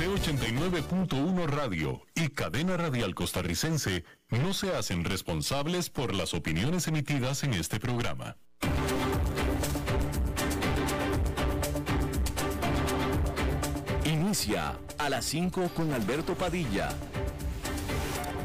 CRC 89.1 Radio y Cadena Radial Costarricense no se hacen responsables por las opiniones emitidas en este programa. Inicia a las 5 con Alberto Padilla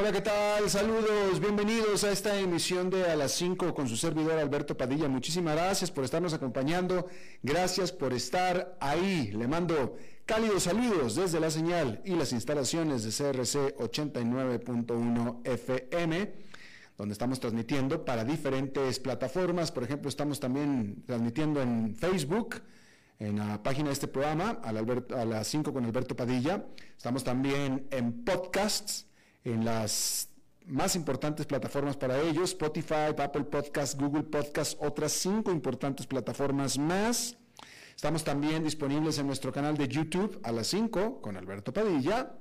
Hola, ¿qué tal? Saludos, bienvenidos a esta emisión de A las 5 con su servidor Alberto Padilla. Muchísimas gracias por estarnos acompañando, gracias por estar ahí. Le mando cálidos saludos desde la señal y las instalaciones de CRC 89.1 FM donde estamos transmitiendo para diferentes plataformas. Por ejemplo, estamos también transmitiendo en Facebook, en la página de este programa, a, las 5 con Alberto Padilla. Estamos también en podcasts en las más importantes plataformas para ellos, Spotify, Apple Podcasts, Google Podcasts, otras cinco importantes plataformas más. Estamos también disponibles en nuestro canal de YouTube a las 5 con Alberto Padilla.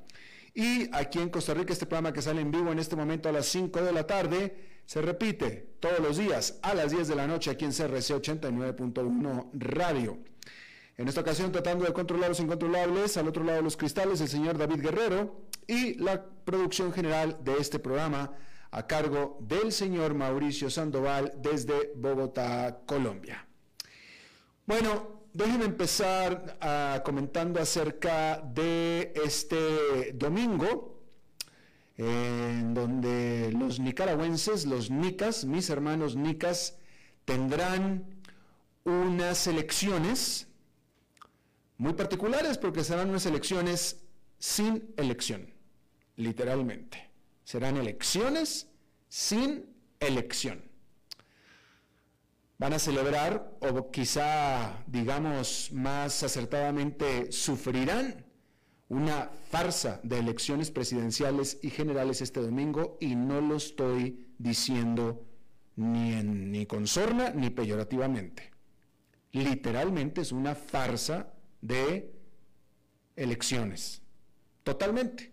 Y aquí en Costa Rica, este programa que sale en vivo en este momento a las 5 de la tarde, se repite todos los días a las 10 de la noche aquí en CRC 89.1 Radio. En esta ocasión tratando de controlar los incontrolables, al otro lado de los cristales, el señor David Guerrero y la producción general de este programa a cargo del señor Mauricio Sandoval desde Bogotá, Colombia. Bueno, déjenme empezar ah, comentando acerca de este domingo, en donde los nicaragüenses, los nicas, mis hermanos nicas, tendrán unas elecciones muy particulares porque serán unas elecciones sin elección, literalmente. Serán elecciones sin elección. Van a celebrar, o quizá, digamos, más acertadamente, sufrirán una farsa de elecciones presidenciales y generales este domingo y no lo estoy diciendo ni, en, ni con sorna ni peyorativamente. Literalmente es una farsa de elecciones. Totalmente.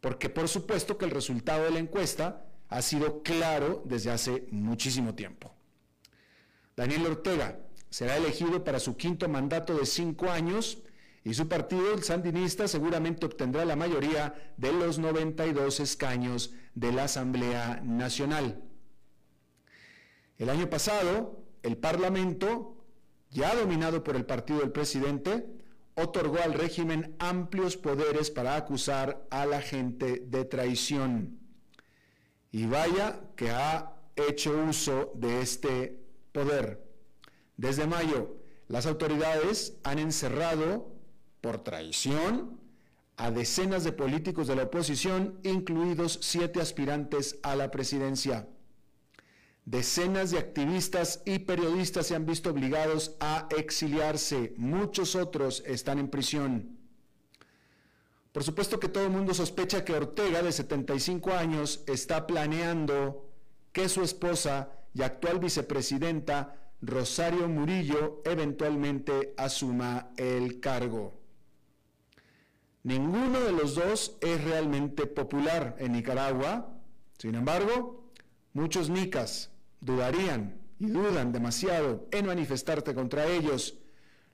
Porque por supuesto que el resultado de la encuesta ha sido claro desde hace muchísimo tiempo. Daniel Ortega será elegido para su quinto mandato de cinco años y su partido, el Sandinista, seguramente obtendrá la mayoría de los 92 escaños de la Asamblea Nacional. El año pasado, el Parlamento, ya dominado por el partido del presidente, otorgó al régimen amplios poderes para acusar a la gente de traición. Y vaya que ha hecho uso de este poder. Desde mayo, las autoridades han encerrado por traición a decenas de políticos de la oposición, incluidos siete aspirantes a la presidencia. Decenas de activistas y periodistas se han visto obligados a exiliarse. Muchos otros están en prisión. Por supuesto que todo el mundo sospecha que Ortega, de 75 años, está planeando que su esposa y actual vicepresidenta, Rosario Murillo, eventualmente asuma el cargo. Ninguno de los dos es realmente popular en Nicaragua. Sin embargo, muchos nicas dudarían y dudan demasiado en manifestarte contra ellos,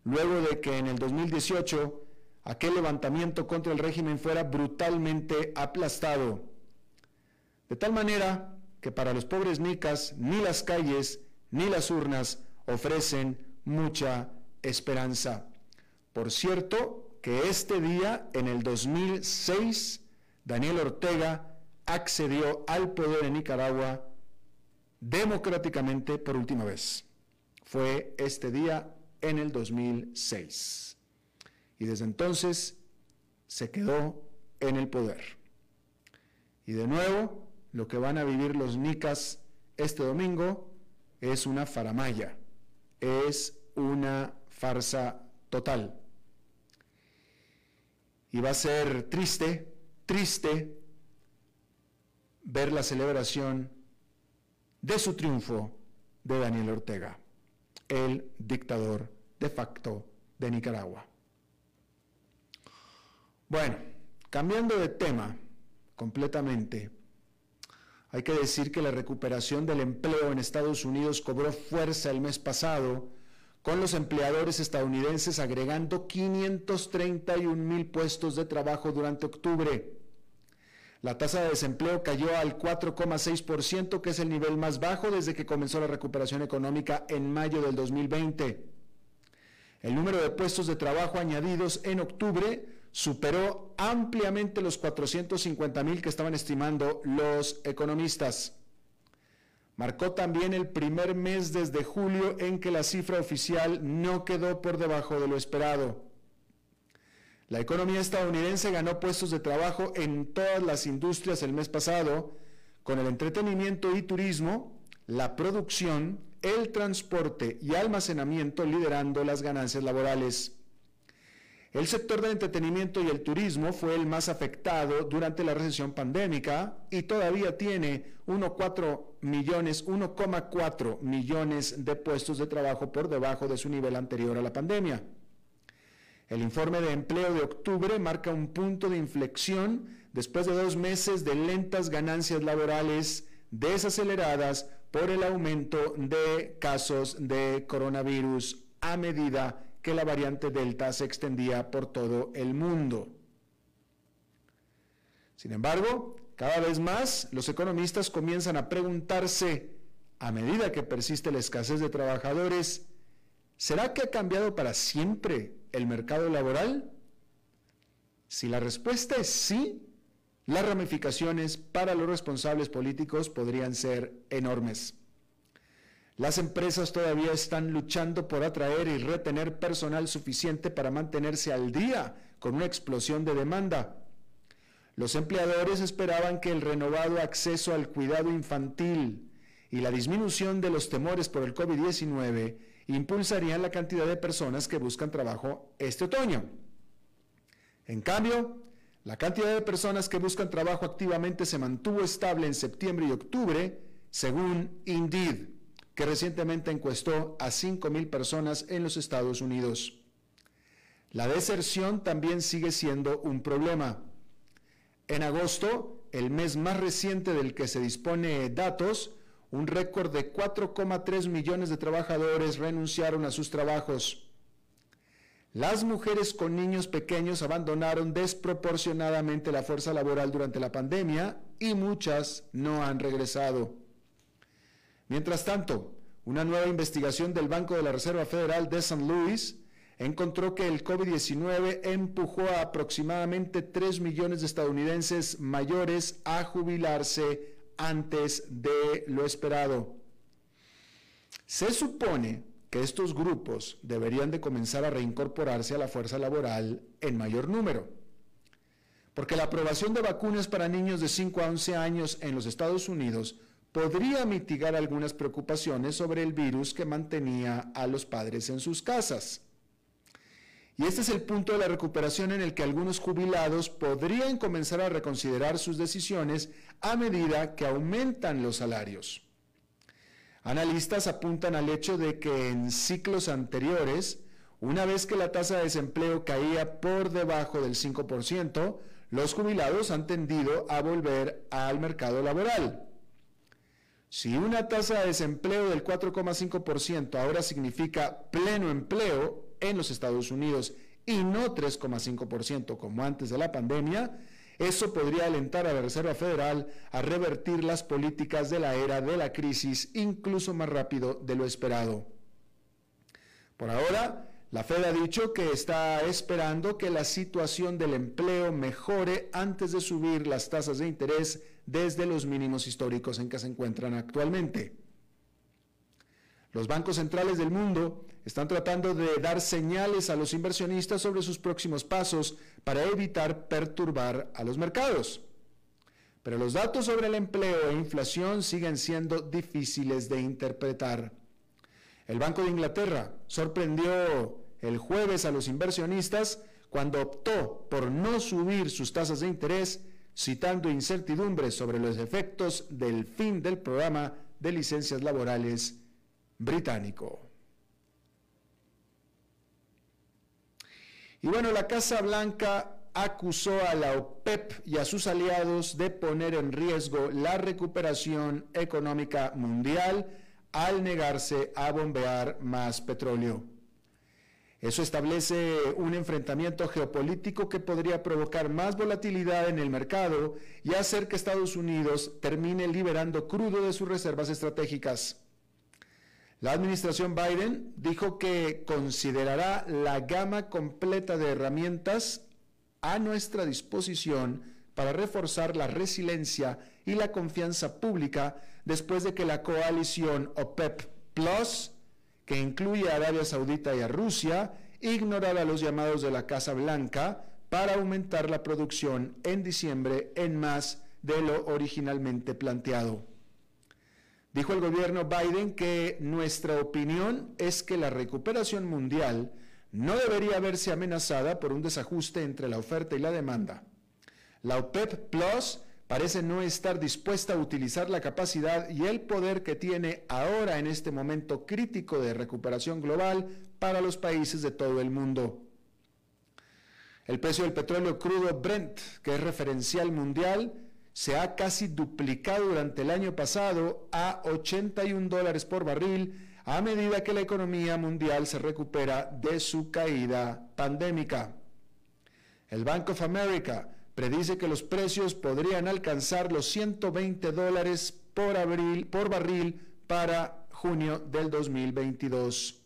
luego de que en el 2018 aquel levantamiento contra el régimen fuera brutalmente aplastado. De tal manera que para los pobres nicas ni las calles ni las urnas ofrecen mucha esperanza. Por cierto, que este día, en el 2006, Daniel Ortega accedió al poder en Nicaragua democráticamente por última vez. Fue este día en el 2006. Y desde entonces se quedó en el poder. Y de nuevo, lo que van a vivir los nicas este domingo es una faramaya, es una farsa total. Y va a ser triste, triste ver la celebración de su triunfo de Daniel Ortega. el dictador de facto de Nicaragua. Bueno, cambiando de tema completamente, hay que decir que la recuperación del empleo en Estados Unidos cobró fuerza el mes pasado, con los empleadores estadounidenses agregando 531 mil puestos de trabajo durante octubre. La tasa de desempleo cayó al 4,6%, que es el nivel más bajo desde que comenzó la recuperación económica en mayo del 2020. El número de puestos de trabajo añadidos en octubre superó ampliamente los 450 mil que estaban estimando los economistas. Marcó también el primer mes desde julio en que la cifra oficial no quedó por debajo de lo esperado. La economía estadounidense ganó puestos de trabajo en todas las industrias el mes pasado, con el entretenimiento y turismo, la producción, el transporte y almacenamiento liderando las ganancias laborales. El sector del entretenimiento y el turismo fue el más afectado durante la recesión pandémica y todavía tiene 1,4 millones, 1,4 millones de puestos de trabajo por debajo de su nivel anterior a la pandemia. El informe de empleo de octubre marca un punto de inflexión después de dos meses de lentas ganancias laborales desaceleradas por el aumento de casos de coronavirus a medida que la variante Delta se extendía por todo el mundo. Sin embargo, cada vez más los economistas comienzan a preguntarse, a medida que persiste la escasez de trabajadores, ¿será que ha cambiado para siempre el mercado laboral? Si la respuesta es sí, las ramificaciones para los responsables políticos podrían ser enormes. Las empresas todavía están luchando por atraer y retener personal suficiente para mantenerse al día con una explosión de demanda. Los empleadores esperaban que el renovado acceso al cuidado infantil y la disminución de los temores por el COVID-19 impulsarían la cantidad de personas que buscan trabajo este otoño. En cambio, la cantidad de personas que buscan trabajo activamente se mantuvo estable en septiembre y octubre, según Indeed, que recientemente encuestó a 5.000 personas en los Estados Unidos. La deserción también sigue siendo un problema. En agosto, el mes más reciente del que se dispone datos, un récord de 4,3 millones de trabajadores renunciaron a sus trabajos. Las mujeres con niños pequeños abandonaron desproporcionadamente la fuerza laboral durante la pandemia y muchas no han regresado. Mientras tanto, una nueva investigación del Banco de la Reserva Federal de St. Louis encontró que el COVID-19 empujó a aproximadamente 3 millones de estadounidenses mayores a jubilarse antes de lo esperado. Se supone que estos grupos deberían de comenzar a reincorporarse a la fuerza laboral en mayor número, porque la aprobación de vacunas para niños de 5 a 11 años en los Estados Unidos podría mitigar algunas preocupaciones sobre el virus que mantenía a los padres en sus casas. Y este es el punto de la recuperación en el que algunos jubilados podrían comenzar a reconsiderar sus decisiones a medida que aumentan los salarios. Analistas apuntan al hecho de que en ciclos anteriores, una vez que la tasa de desempleo caía por debajo del 5%, los jubilados han tendido a volver al mercado laboral. Si una tasa de desempleo del 4,5% ahora significa pleno empleo, en los Estados Unidos y no 3,5% como antes de la pandemia, eso podría alentar a la Reserva Federal a revertir las políticas de la era de la crisis incluso más rápido de lo esperado. Por ahora, la Fed ha dicho que está esperando que la situación del empleo mejore antes de subir las tasas de interés desde los mínimos históricos en que se encuentran actualmente. Los bancos centrales del mundo están tratando de dar señales a los inversionistas sobre sus próximos pasos para evitar perturbar a los mercados. Pero los datos sobre el empleo e inflación siguen siendo difíciles de interpretar. El Banco de Inglaterra sorprendió el jueves a los inversionistas cuando optó por no subir sus tasas de interés, citando incertidumbres sobre los efectos del fin del programa de licencias laborales británico. Y bueno, la Casa Blanca acusó a la OPEP y a sus aliados de poner en riesgo la recuperación económica mundial al negarse a bombear más petróleo. Eso establece un enfrentamiento geopolítico que podría provocar más volatilidad en el mercado y hacer que Estados Unidos termine liberando crudo de sus reservas estratégicas. La administración Biden dijo que considerará la gama completa de herramientas a nuestra disposición para reforzar la resiliencia y la confianza pública después de que la coalición OPEP Plus, que incluye a Arabia Saudita y a Rusia, ignorara los llamados de la Casa Blanca para aumentar la producción en diciembre en más de lo originalmente planteado. Dijo el gobierno Biden que nuestra opinión es que la recuperación mundial no debería verse amenazada por un desajuste entre la oferta y la demanda. La OPEP Plus parece no estar dispuesta a utilizar la capacidad y el poder que tiene ahora en este momento crítico de recuperación global para los países de todo el mundo. El precio del petróleo crudo Brent, que es referencial mundial, se ha casi duplicado durante el año pasado a 81 dólares por barril a medida que la economía mundial se recupera de su caída pandémica. El Bank of America predice que los precios podrían alcanzar los 120 dólares por, por barril para junio del 2022.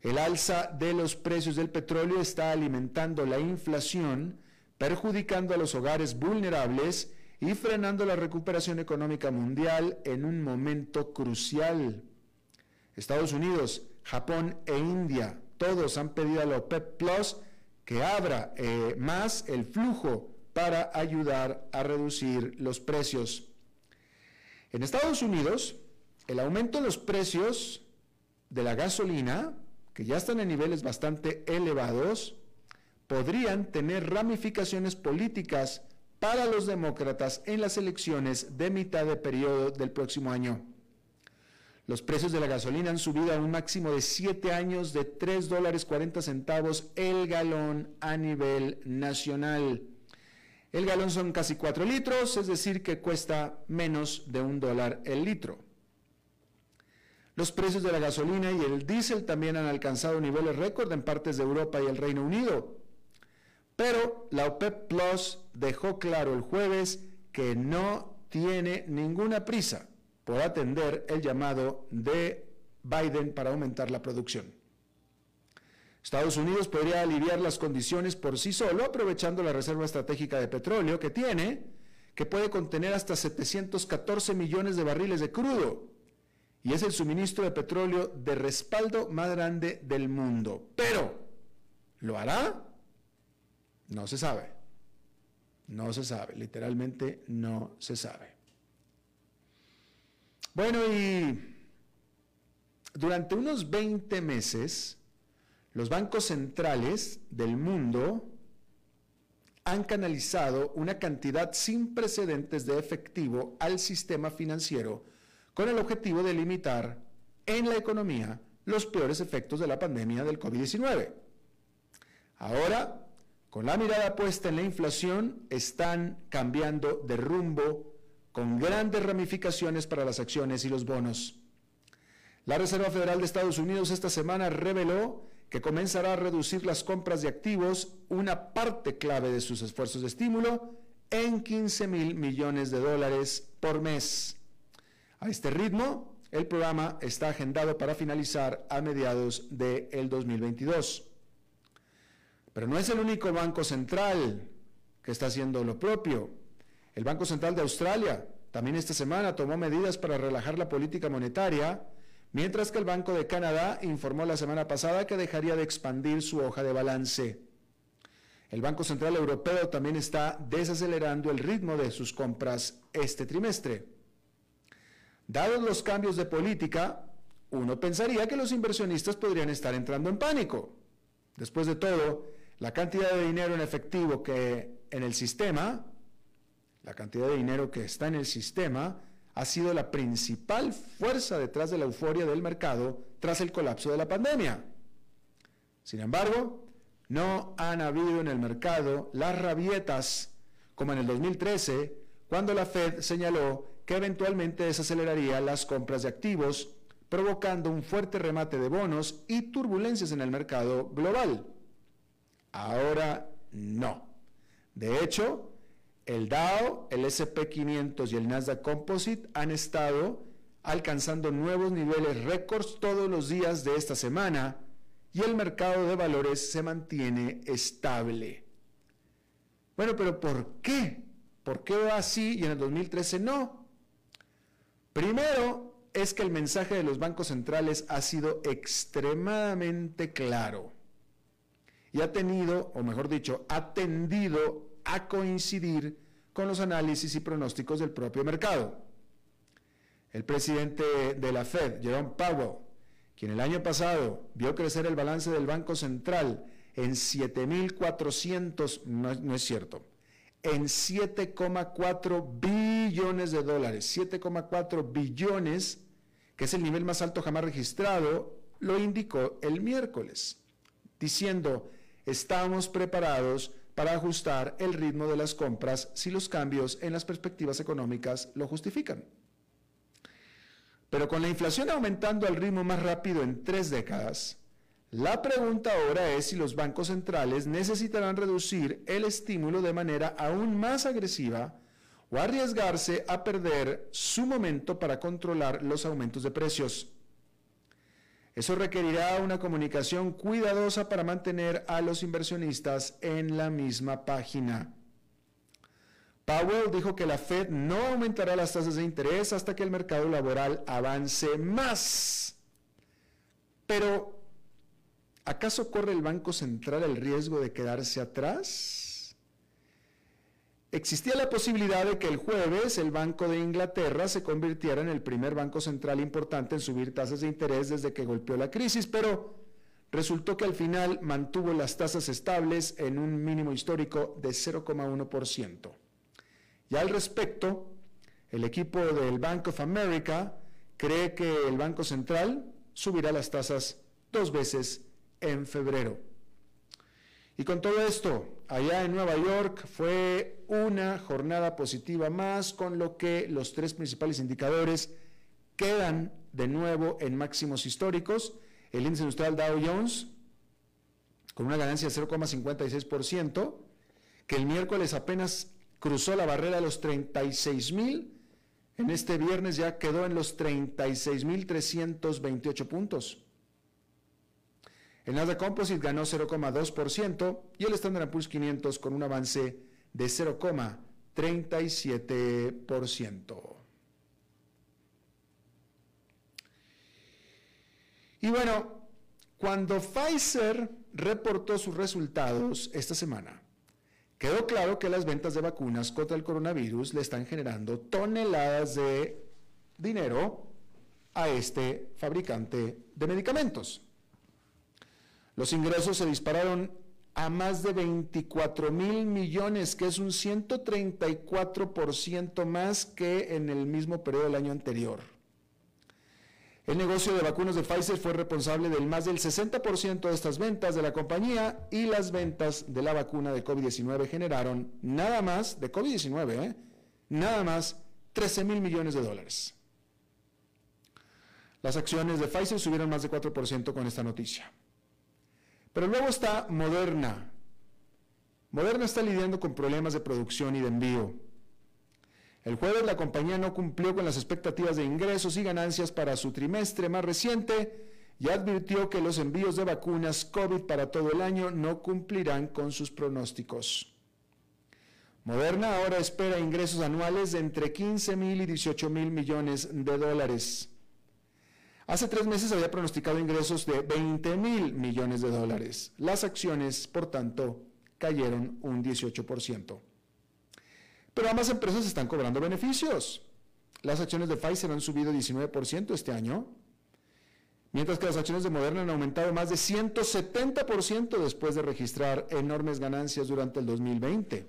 El alza de los precios del petróleo está alimentando la inflación perjudicando a los hogares vulnerables y frenando la recuperación económica mundial en un momento crucial. Estados Unidos, Japón e India, todos han pedido a la OPEP Plus que abra eh, más el flujo para ayudar a reducir los precios. En Estados Unidos, el aumento de los precios de la gasolina, que ya están en niveles bastante elevados, podrían tener ramificaciones políticas para los demócratas en las elecciones de mitad de periodo del próximo año. Los precios de la gasolina han subido a un máximo de 7 años de 3 dólares 40 centavos el galón a nivel nacional. El galón son casi 4 litros, es decir, que cuesta menos de un dólar el litro. Los precios de la gasolina y el diésel también han alcanzado niveles récord en partes de Europa y el Reino Unido. Pero la OPEP Plus dejó claro el jueves que no tiene ninguna prisa por atender el llamado de Biden para aumentar la producción. Estados Unidos podría aliviar las condiciones por sí solo aprovechando la reserva estratégica de petróleo que tiene, que puede contener hasta 714 millones de barriles de crudo y es el suministro de petróleo de respaldo más grande del mundo. Pero, ¿lo hará? No se sabe. No se sabe, literalmente no se sabe. Bueno, y durante unos 20 meses, los bancos centrales del mundo han canalizado una cantidad sin precedentes de efectivo al sistema financiero con el objetivo de limitar en la economía los peores efectos de la pandemia del COVID-19. Ahora, con la mirada puesta en la inflación, están cambiando de rumbo con grandes ramificaciones para las acciones y los bonos. La Reserva Federal de Estados Unidos esta semana reveló que comenzará a reducir las compras de activos, una parte clave de sus esfuerzos de estímulo, en 15 mil millones de dólares por mes. A este ritmo, el programa está agendado para finalizar a mediados del de 2022. Pero no es el único banco central que está haciendo lo propio. El Banco Central de Australia también esta semana tomó medidas para relajar la política monetaria, mientras que el Banco de Canadá informó la semana pasada que dejaría de expandir su hoja de balance. El Banco Central Europeo también está desacelerando el ritmo de sus compras este trimestre. Dados los cambios de política, uno pensaría que los inversionistas podrían estar entrando en pánico. Después de todo, la cantidad de dinero en efectivo que en el sistema, la cantidad de dinero que está en el sistema, ha sido la principal fuerza detrás de la euforia del mercado tras el colapso de la pandemia. Sin embargo, no han habido en el mercado las rabietas como en el 2013, cuando la Fed señaló que eventualmente desaceleraría las compras de activos, provocando un fuerte remate de bonos y turbulencias en el mercado global. Ahora no. De hecho, el Dow, el SP500 y el Nasdaq Composite han estado alcanzando nuevos niveles récords todos los días de esta semana y el mercado de valores se mantiene estable. Bueno, pero ¿por qué? ¿Por qué va así y en el 2013 no? Primero es que el mensaje de los bancos centrales ha sido extremadamente claro y ha tenido, o mejor dicho, ha tendido a coincidir con los análisis y pronósticos del propio mercado. El presidente de la Fed, Jerome Powell, quien el año pasado vio crecer el balance del Banco Central en 7.400, no, no es cierto, en 7,4 billones de dólares, 7,4 billones, que es el nivel más alto jamás registrado, lo indicó el miércoles, diciendo, estamos preparados para ajustar el ritmo de las compras si los cambios en las perspectivas económicas lo justifican. Pero con la inflación aumentando al ritmo más rápido en tres décadas, la pregunta ahora es si los bancos centrales necesitarán reducir el estímulo de manera aún más agresiva o arriesgarse a perder su momento para controlar los aumentos de precios. Eso requerirá una comunicación cuidadosa para mantener a los inversionistas en la misma página. Powell dijo que la Fed no aumentará las tasas de interés hasta que el mercado laboral avance más. Pero, ¿acaso corre el Banco Central el riesgo de quedarse atrás? Existía la posibilidad de que el jueves el Banco de Inglaterra se convirtiera en el primer banco central importante en subir tasas de interés desde que golpeó la crisis, pero resultó que al final mantuvo las tasas estables en un mínimo histórico de 0,1%. Y al respecto, el equipo del Bank of America cree que el Banco Central subirá las tasas dos veces en febrero. Y con todo esto, allá en Nueva York fue una jornada positiva más, con lo que los tres principales indicadores quedan de nuevo en máximos históricos. El índice industrial Dow Jones, con una ganancia de 0,56%, que el miércoles apenas cruzó la barrera de los 36 mil, en este viernes ya quedó en los 36.328 puntos. El Nasdaq Composite ganó 0,2% y el Standard Poor's 500 con un avance de 0,37%. Y bueno, cuando Pfizer reportó sus resultados esta semana, quedó claro que las ventas de vacunas contra el coronavirus le están generando toneladas de dinero a este fabricante de medicamentos. Los ingresos se dispararon a más de 24 mil millones, que es un 134% más que en el mismo periodo del año anterior. El negocio de vacunas de Pfizer fue responsable del más del 60% de estas ventas de la compañía y las ventas de la vacuna de COVID-19 generaron nada más, de COVID-19, ¿eh? nada más 13 mil millones de dólares. Las acciones de Pfizer subieron más de 4% con esta noticia. Pero luego está Moderna. Moderna está lidiando con problemas de producción y de envío. El jueves la compañía no cumplió con las expectativas de ingresos y ganancias para su trimestre más reciente y advirtió que los envíos de vacunas COVID para todo el año no cumplirán con sus pronósticos. Moderna ahora espera ingresos anuales de entre 15 mil y 18 mil millones de dólares. Hace tres meses había pronosticado ingresos de 20 mil millones de dólares. Las acciones, por tanto, cayeron un 18%. Pero ambas empresas están cobrando beneficios. Las acciones de Pfizer han subido 19% este año, mientras que las acciones de Moderna han aumentado más de 170% después de registrar enormes ganancias durante el 2020.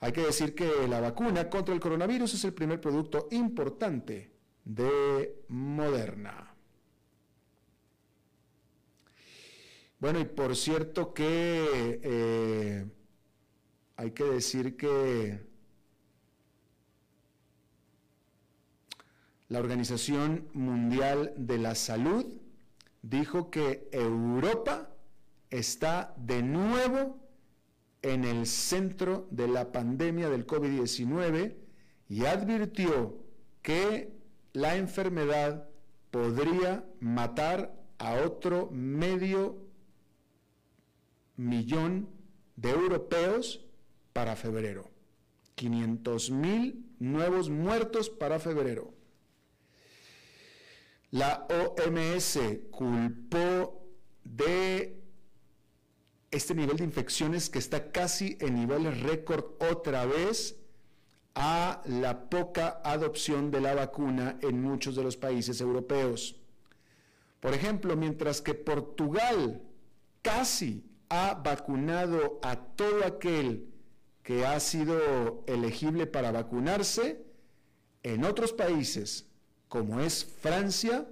Hay que decir que la vacuna contra el coronavirus es el primer producto importante de Moderna. Bueno, y por cierto que eh, hay que decir que la Organización Mundial de la Salud dijo que Europa está de nuevo en el centro de la pandemia del COVID-19 y advirtió que la enfermedad podría matar a otro medio millón de europeos para febrero. 500 mil nuevos muertos para febrero. La OMS culpó de este nivel de infecciones que está casi en niveles récord otra vez la poca adopción de la vacuna en muchos de los países europeos. Por ejemplo, mientras que Portugal casi ha vacunado a todo aquel que ha sido elegible para vacunarse, en otros países, como es Francia,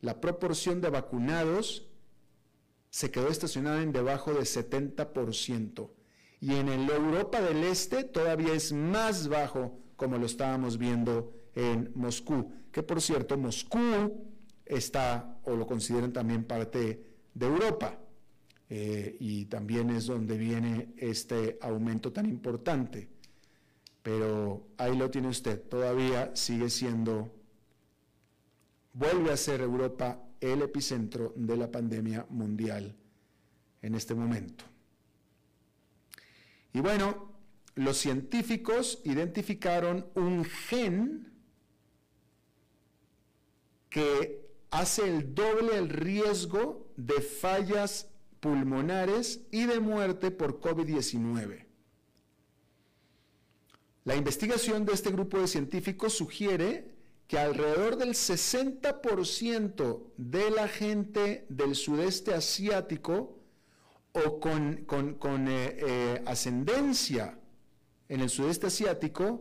la proporción de vacunados se quedó estacionada en debajo de 70%. Y en Europa del Este todavía es más bajo, como lo estábamos viendo en Moscú. Que por cierto, Moscú está, o lo consideran también parte de Europa. Eh, y también es donde viene este aumento tan importante. Pero ahí lo tiene usted, todavía sigue siendo, vuelve a ser Europa el epicentro de la pandemia mundial en este momento. Y bueno, los científicos identificaron un gen que hace el doble el riesgo de fallas pulmonares y de muerte por COVID-19. La investigación de este grupo de científicos sugiere que alrededor del 60% de la gente del sudeste asiático o con, eh, eh, ascendencia en el sudeste asiático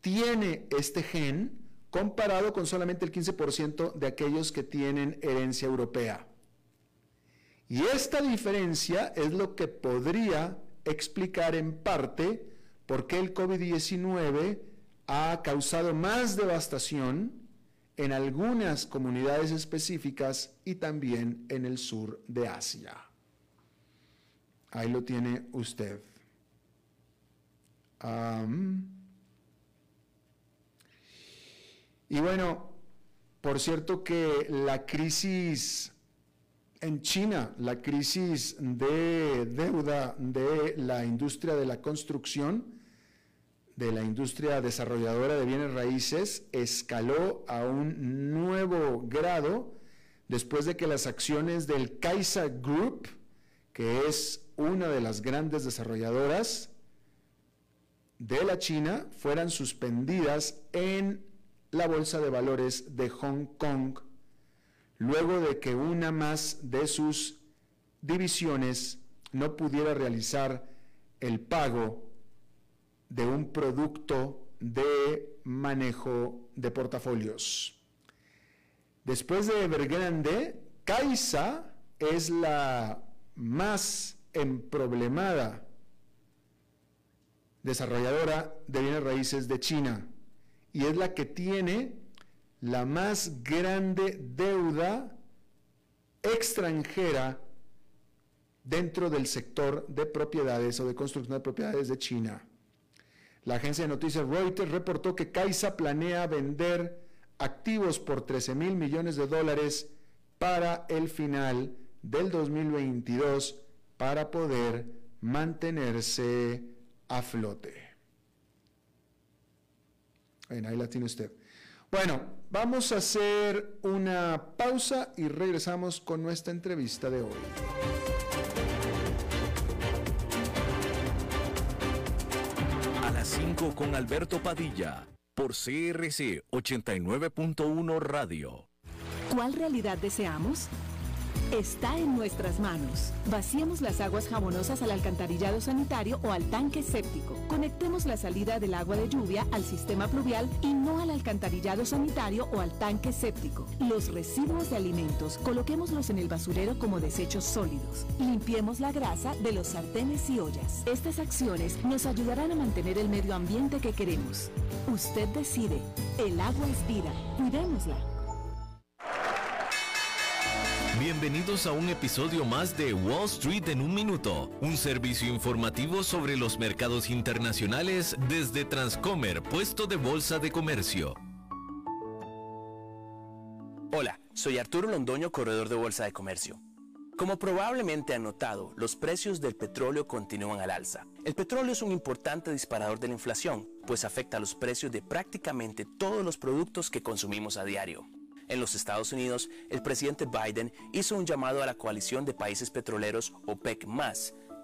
tiene este gen comparado con solamente el 15% de aquellos que tienen herencia europea. Y esta diferencia es lo que podría explicar en parte por qué el COVID-19 ha causado más devastación en algunas comunidades específicas y también en el sur de Asia. Ahí lo tiene usted. Y bueno, por cierto que la crisis en China, la crisis de deuda de la industria de la construcción, de la industria desarrolladora de bienes raíces escaló a un nuevo grado después de que las acciones del Kaisa Group, que es una de las grandes desarrolladoras de la China, fueran suspendidas en la Bolsa de Valores de Hong Kong, luego de que una más de sus divisiones no pudiera realizar el pago de un producto de manejo de portafolios. Después de Evergrande, Caixa es la más emproblemada desarrolladora de bienes raíces de China y es la que tiene la más grande deuda extranjera dentro del sector de propiedades o de construcción de propiedades de China. La agencia de noticias Reuters reportó que Caixa planea vender activos por 13 mil millones de dólares para el final del 2022 para poder mantenerse a flote. Bueno, ahí la tiene usted. Bueno, vamos a hacer una pausa y regresamos con nuestra entrevista de hoy. con Alberto Padilla por CRC 89.1 Radio. ¿Cuál realidad deseamos? Está en nuestras manos. Vaciemos las aguas jabonosas al alcantarillado sanitario o al tanque séptico. Conectemos la salida del agua de lluvia al sistema pluvial y no al alcantarillado sanitario o al tanque séptico. Los residuos de alimentos coloquémoslos en el basurero como desechos sólidos. Limpiemos la grasa de los sartenes y ollas. Estas acciones nos ayudarán a mantener el medio ambiente que queremos. Usted decide. El agua es vida. Cuidémosla. Bienvenidos a un episodio más de Wall Street en un minuto, un servicio informativo sobre los mercados internacionales desde Transcomer, puesto de bolsa de comercio. Hola, soy Arturo Londoño, corredor de bolsa de comercio. Como probablemente han notado, los precios del petróleo continúan al alza. El petróleo es un importante disparador de la inflación, pues afecta a los precios de prácticamente todos los productos que consumimos a diario. En los Estados Unidos, el presidente Biden hizo un llamado a la coalición de países petroleros OPEC+,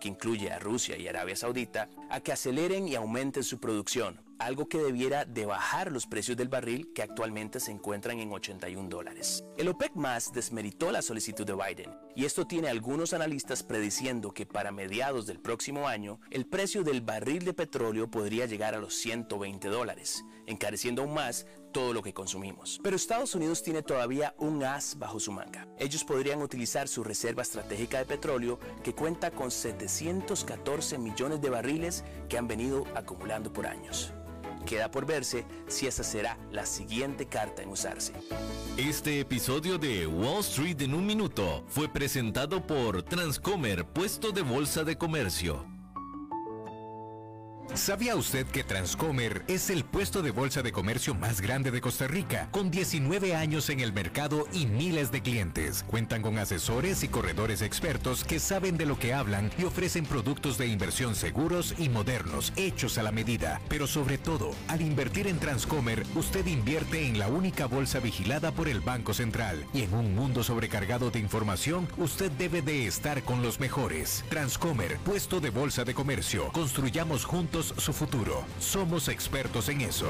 que incluye a Rusia y Arabia Saudita, a que aceleren y aumenten su producción, algo que debiera de bajar los precios del barril que actualmente se encuentran en 81 dólares. El OPEC más desmeritó la solicitud de Biden y esto tiene algunos analistas prediciendo que para mediados del próximo año el precio del barril de petróleo podría llegar a los 120 dólares, encareciendo aún más todo lo que consumimos. Pero Estados Unidos tiene todavía un as bajo su manga. Ellos podrían utilizar su reserva estratégica de petróleo que cuenta con 714 millones de barriles que han venido acumulando por años. Queda por verse si esa será la siguiente carta en usarse. Este episodio de Wall Street en un minuto fue presentado por Transcomer, puesto de bolsa de comercio. ¿Sabía usted que Transcomer es el puesto de bolsa de comercio más grande de Costa Rica, con 19 años en el mercado y miles de clientes? Cuentan con asesores y corredores expertos que saben de lo que hablan y ofrecen productos de inversión seguros y modernos, hechos a la medida. Pero sobre todo, al invertir en Transcomer, usted invierte en la única bolsa vigilada por el Banco Central. Y en un mundo sobrecargado de información, usted debe de estar con los mejores. Transcomer, puesto de bolsa de comercio. Construyamos juntos su futuro. Somos expertos en eso.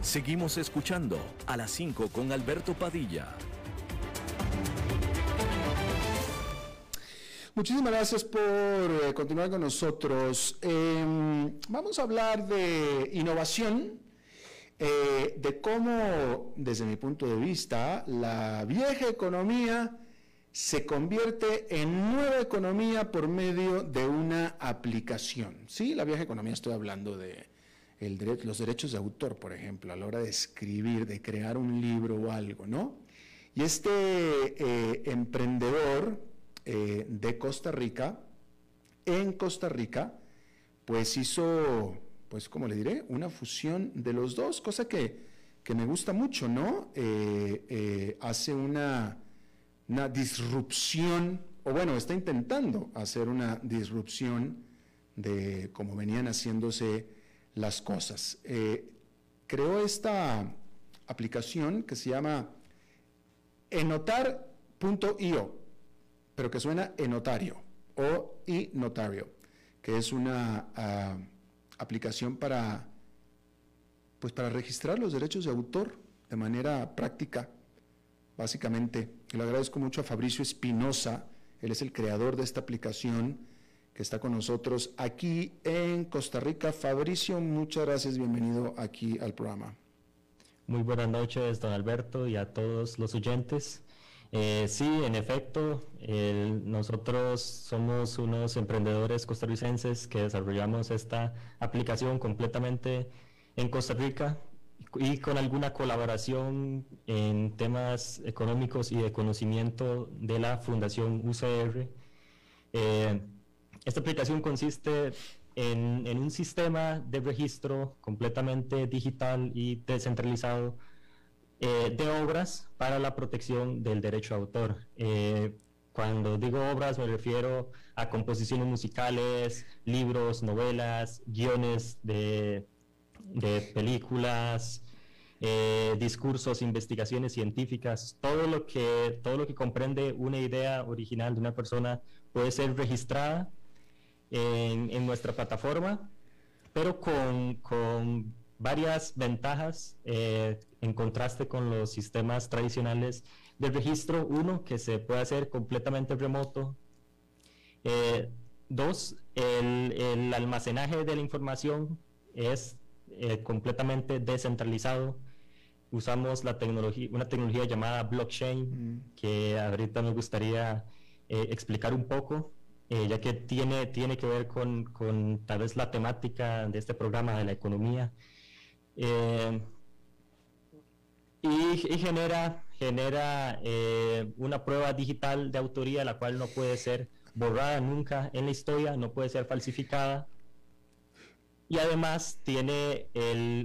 Seguimos escuchando a las 5 con Alberto Padilla. Muchísimas gracias por eh, continuar con nosotros. Em, vamos a hablar de innovación, eh, de cómo, desde mi punto de vista, la vieja economía se convierte en nueva economía por medio de una aplicación. Sí, la vieja economía estoy hablando de los derechos de autor, por ejemplo, a la hora de escribir, de crear un libro o algo, ¿no? Y este eh, emprendedor eh, de Costa Rica, en Costa Rica, pues hizo, pues, como le diré, una fusión de los dos, cosa que, me gusta mucho, ¿no? Eh, hace una una disrupción, o bueno, está intentando hacer una disrupción de cómo venían haciéndose las cosas. Eh, creó esta aplicación que se llama enotar.io, pero que suena enotario o inotario, que es una ah, aplicación para, pues para registrar los derechos de autor de manera práctica básicamente. Le agradezco mucho a Fabricio Espinosa, él es el creador de esta aplicación que está con nosotros aquí en Costa Rica. Fabricio, muchas gracias, bienvenido aquí al programa. Muy buenas noches, don Alberto, y a todos los oyentes. Eh, sí, en efecto, nosotros somos unos emprendedores costarricenses que desarrollamos esta aplicación completamente en Costa Rica y con alguna colaboración en temas económicos y de conocimiento de la Fundación UCR. Eh, esta aplicación consiste en, un sistema de registro completamente digital y descentralizado eh, de obras para la protección del derecho a autor. Eh, cuando digo obras me refiero a composiciones musicales, libros, novelas, guiones de de películas, eh, discursos, investigaciones científicas, todo lo, que, todo lo que comprende una idea original de una persona puede ser registrada en, nuestra plataforma, pero con, varias ventajas eh, en contraste con los sistemas tradicionales de registro. Uno, que se puede hacer completamente remoto. Eh, dos, el, el, almacenaje de la información es eh, completamente descentralizado. Usamos la tecnología, una tecnología llamada blockchain, mm. que ahorita me gustaría explicar un poco. ya que tiene, tiene que ver con, con, tal vez la temática de este programa de la economía eh, y, genera, genera eh, una prueba digital de autoría, la cual no puede ser borrada nunca en la historia, no puede ser falsificada. Y además tiene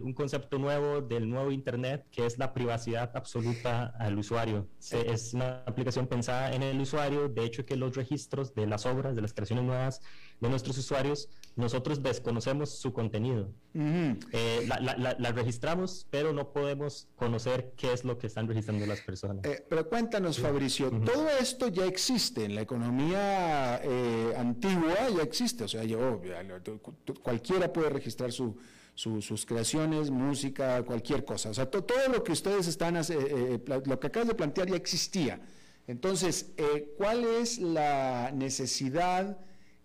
un concepto nuevo del nuevo Internet, que es la privacidad absoluta al usuario. es una aplicación pensada en el usuario, de hecho que los registros de las obras, de las creaciones nuevas de nuestros usuarios, nosotros desconocemos su contenido. Eh, la, registramos, pero no podemos conocer qué es lo que están registrando las personas. Eh, pero cuéntanos, Fabricio, todo esto ya existe en la economía eh, antigua, ya existe, o sea, yo, cualquiera puede registrar su, sus creaciones, música, cualquier cosa. O sea, todo lo que ustedes están, lo que acabas de plantear ya existía. Entonces, ¿cuál es la necesidad?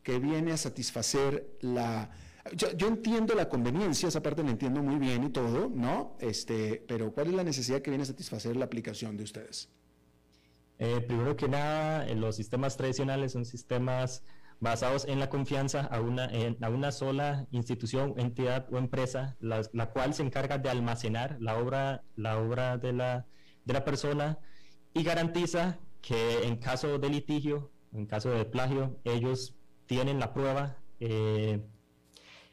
Que viene a satisfacer la... Yo, entiendo la conveniencia, esa parte la entiendo muy bien y todo, ¿no? Este, pero ¿cuál es la necesidad que viene a satisfacer la aplicación de ustedes? Eh, primero que nada, los sistemas tradicionales son sistemas basados en la confianza a una, a una sola institución, entidad o empresa, la, la, cual se encarga de almacenar la obra, la obra de, la, de la persona y garantiza que en caso de litigio, en caso de plagio, ellos tienen la prueba eh,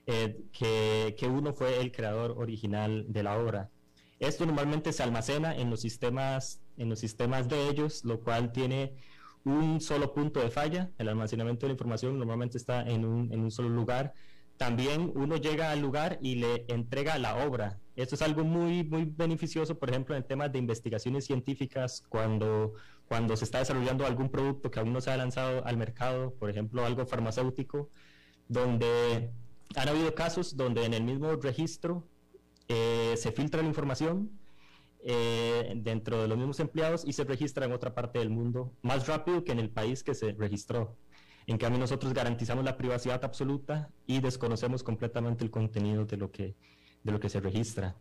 eh, que, uno fue el creador original de la obra. Esto normalmente se almacena en los sistemas, en los sistemas de ellos, lo cual tiene un solo punto de falla. El almacenamiento de la información normalmente está en un, en un solo lugar. También uno llega al lugar y le entrega la obra. Esto es algo muy, muy beneficioso, por ejemplo, en temas de investigaciones científicas, cuando cuando se está desarrollando algún producto que aún no se ha lanzado al mercado, por ejemplo, algo farmacéutico, donde han habido casos donde en el mismo registro eh, se filtra la información eh, dentro de los mismos empleados y se registra en otra parte del mundo más rápido que en el país que se registró. En cambio, nosotros garantizamos la privacidad absoluta y desconocemos completamente el contenido de lo que, de lo que se registra.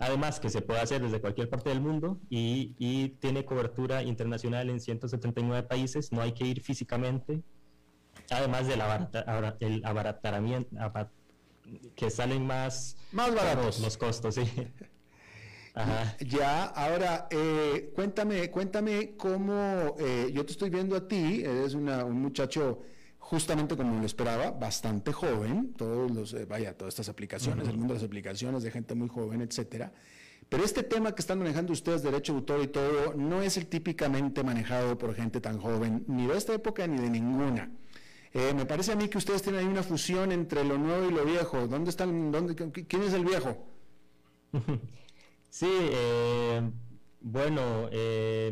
Además que se puede hacer desde cualquier parte del mundo y, tiene cobertura internacional en 179 países, no hay que ir físicamente. Además del el abaratamiento, que salen más, más baratos los costos, sí. Ya, ahora eh, cuéntame, cuéntame cómo eh, yo te estoy viendo a ti, eres un muchacho justamente como lo esperaba, bastante joven, todos los, eh, vaya, todas estas aplicaciones, el mundo de las aplicaciones de gente muy joven, etcétera. Pero este tema que están manejando ustedes, derecho de autor y todo, no es el típicamente manejado por gente tan joven, ni de esta época ni de ninguna. Eh, me parece a mí que ustedes tienen ahí una fusión entre lo nuevo y lo viejo. ¿Dónde están? Dónde, ¿Quién es el viejo? Sí, eh, bueno,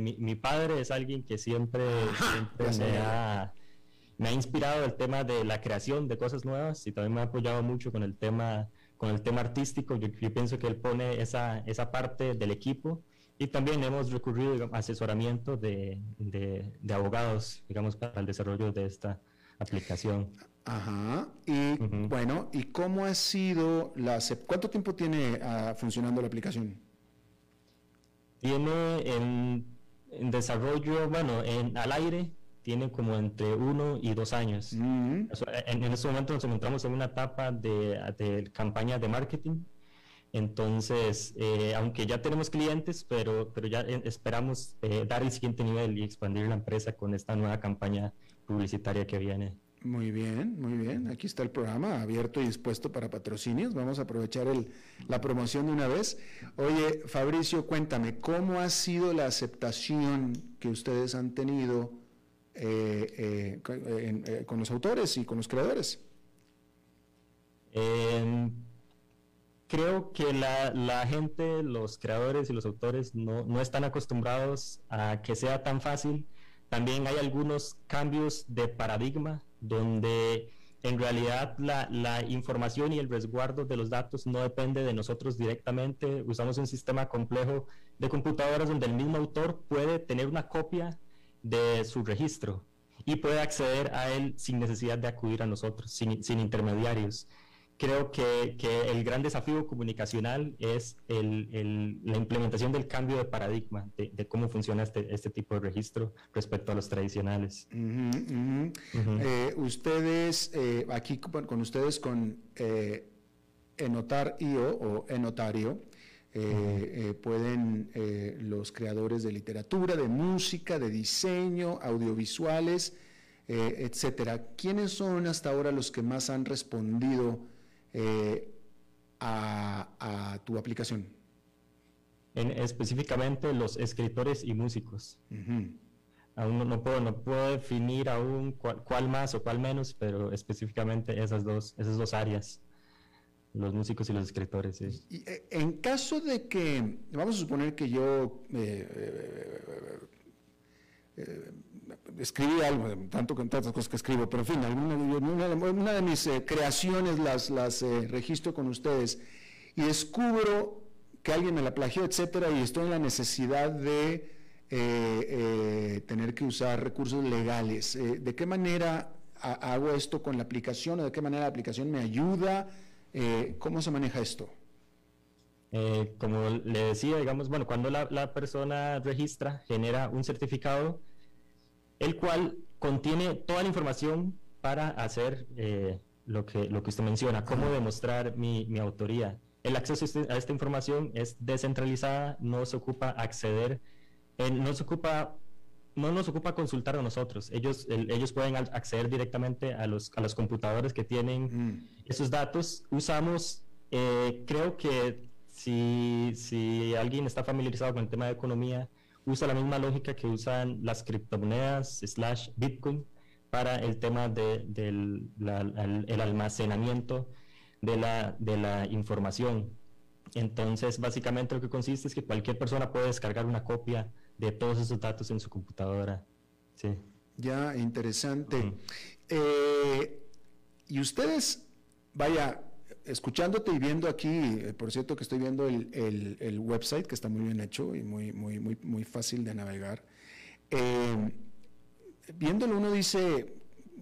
mi, padre es alguien que siempre, siempre me ha me ha inspirado el tema de la creación de cosas nuevas y también me ha apoyado mucho con el tema, con el tema artístico. Yo, pienso que él pone esa, esa parte del equipo y también hemos recurrido a asesoramiento de, de, abogados, digamos, para el desarrollo de esta aplicación. Ajá. Y bueno, ¿y cómo ha sido la... ¿Cuánto tiempo tiene ah, funcionando la aplicación? Tiene en, en desarrollo, bueno, en, al aire tiene como entre uno y dos años. en, en, este momento nos encontramos en una etapa de, campaña de marketing. Entonces, eh, aunque ya tenemos clientes, pero, pero ya eh, esperamos eh, dar el siguiente nivel y expandir la empresa con esta nueva campaña publicitaria que viene. Muy bien, muy bien. Aquí está el programa abierto y dispuesto para patrocinios. Vamos a aprovechar el, la promoción de una vez. Oye, Fabricio, cuéntame, ¿cómo ha sido la aceptación que ustedes han tenido eh, eh, eh, con los autores y con los creadores? Em, creo que la, gente, los creadores y los autores no, no, están acostumbrados a que sea tan fácil. También hay algunos cambios de paradigma donde en realidad la, la, información y el resguardo de los datos no depende de nosotros directamente. Usamos un sistema complejo de computadoras donde el mismo autor puede tener una copia de su registro y puede acceder a él sin necesidad de acudir a nosotros, sin, sin intermediarios. Creo que, que, el gran desafío comunicacional es el, el, la implementación del cambio de paradigma de, de, cómo funciona este, este tipo de registro respecto a los tradicionales. Eh, ustedes, eh, aquí con, ustedes con eh, Enotar.io o Enotario, eh, pueden los creadores de literatura, de música, de diseño, audiovisuales, etcétera. ¿Quiénes son hasta ahora los que más han respondido? Eh, a, tu aplicación? En, específicamente los escritores y músicos. Aún no, puedo, no puedo definir aún cuál, más o cuál menos, pero específicamente esas dos, esas dos áreas, los músicos y los escritores. Eh, en caso de que, vamos a suponer que yo eh, escribí algo, tanto con tantas cosas que escribo, pero en fin, una, de mis eh, creaciones las, las eh, registro con ustedes y descubro que alguien me la plagió, etcétera, y estoy en la necesidad de eh, tener que usar recursos legales. ¿De qué manera hago esto con la aplicación o de qué manera la aplicación me ayuda? ¿Cómo se maneja esto? como le decía, digamos, bueno, cuando la, la persona registra, genera un certificado el cual contiene toda la información para hacer eh, lo, que, lo que usted menciona, cómo demostrar mi, mi autoría. El acceso a esta información es descentralizada, no se ocupa acceder, no se ocupa no nos ocupa consultar a nosotros. Ellos, ellos pueden acceder directamente a los, a los computadores que tienen mm. esos datos. Usamos, eh, creo que si, si alguien está familiarizado con el tema de economía, usa la misma lógica que usan las criptomonedas slash Bitcoin para el tema del de, el almacenamiento de la, de la información. Entonces, básicamente lo que consiste es que cualquier persona puede descargar una copia de todos esos datos en su computadora. Sí. Ya, interesante. Eh, y ustedes, vaya, escuchándote y viendo aquí, eh, por cierto que estoy viendo el, website que está muy bien hecho y muy, muy, muy, muy fácil de navegar, eh, viéndolo uno dice,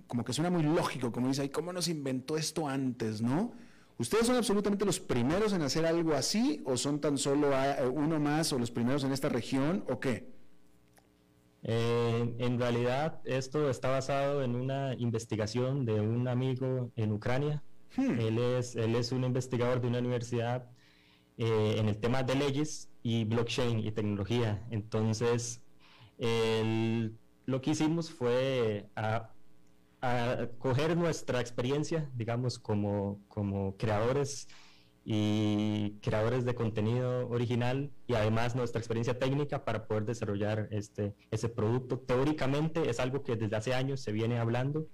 como que suena muy lógico, como dice, ¿cómo nos inventó esto antes, no? ¿Ustedes son absolutamente los primeros en hacer algo así o son tan solo eh, uno más o los primeros en esta región o qué? en realidad esto está basado en una investigación de un amigo en Ucrania Hmm. Él, es, él es un investigador de una universidad eh, en el tema de leyes y blockchain y tecnología. Entonces, lo que hicimos fue a, coger nuestra experiencia, digamos, como, como creadores y creadores de contenido original y además nuestra experiencia técnica para poder desarrollar este, ese producto. Teóricamente es algo que desde hace años se viene hablando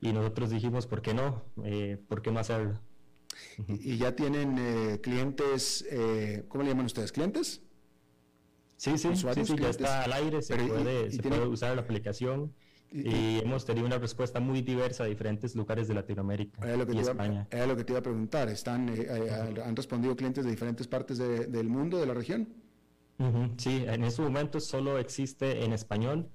y nosotros dijimos, ¿por qué no? Eh, ¿Por qué no hacerlo? y, ya tienen eh, clientes, eh, ¿cómo le llaman ustedes? ¿Clientes? Sí, sí, sí, sí ya está al aire, se, puede, se puede, usar la aplicación. Y, hemos tenido una respuesta muy diversa a diferentes lugares de Latinoamérica y España. Era lo que te iba a preguntar. ¿Están, ¿Han respondido clientes de diferentes partes del mundo, de la región? Sí, en este momento solo existe en español